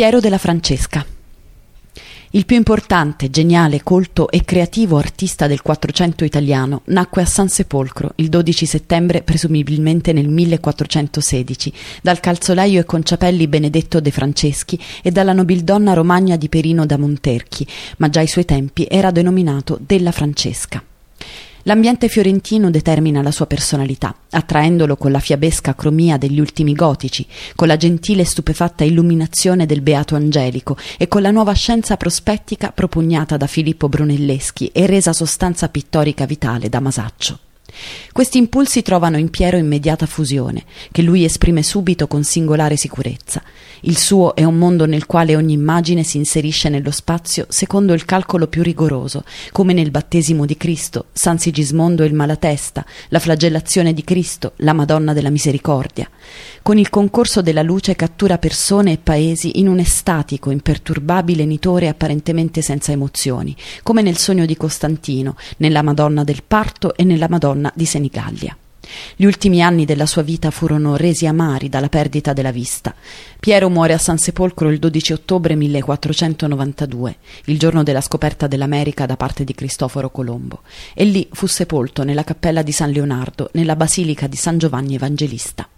Piero della Francesca. Il più importante, geniale, colto e creativo artista del Quattrocento italiano nacque a San Sepolcro il 12 settembre, presumibilmente nel 1416, dal calzolaio e conciapelli Benedetto De Franceschi e dalla nobildonna romagna di Perino da Monterchi, ma già ai suoi tempi era denominato della Francesca. L'ambiente fiorentino determina la sua personalità, attraendolo con la fiabesca cromia degli ultimi gotici, con la gentile e stupefatta illuminazione del Beato Angelico e con la nuova scienza prospettica propugnata da Filippo Brunelleschi e resa sostanza pittorica vitale da Masaccio. Questi impulsi trovano in Piero immediata fusione, che lui esprime subito con singolare sicurezza. Il suo è un mondo nel quale ogni immagine si inserisce nello spazio secondo il calcolo più rigoroso, come nel battesimo di Cristo, San Sigismondo e il Malatesta, la flagellazione di Cristo, la Madonna della Misericordia. Con il concorso della luce cattura persone e paesi in un estatico, imperturbabile nitore apparentemente senza emozioni, come nel sogno di Costantino, nella Madonna del Parto e nella Madonna di Senigallia. Gli ultimi anni della sua vita furono resi amari dalla perdita della vista. Piero muore a San Sepolcro il 12 ottobre 1492, il giorno della scoperta dell'America da parte di Cristoforo Colombo, e lì fu sepolto nella cappella di San Leonardo, nella basilica di San Giovanni Evangelista.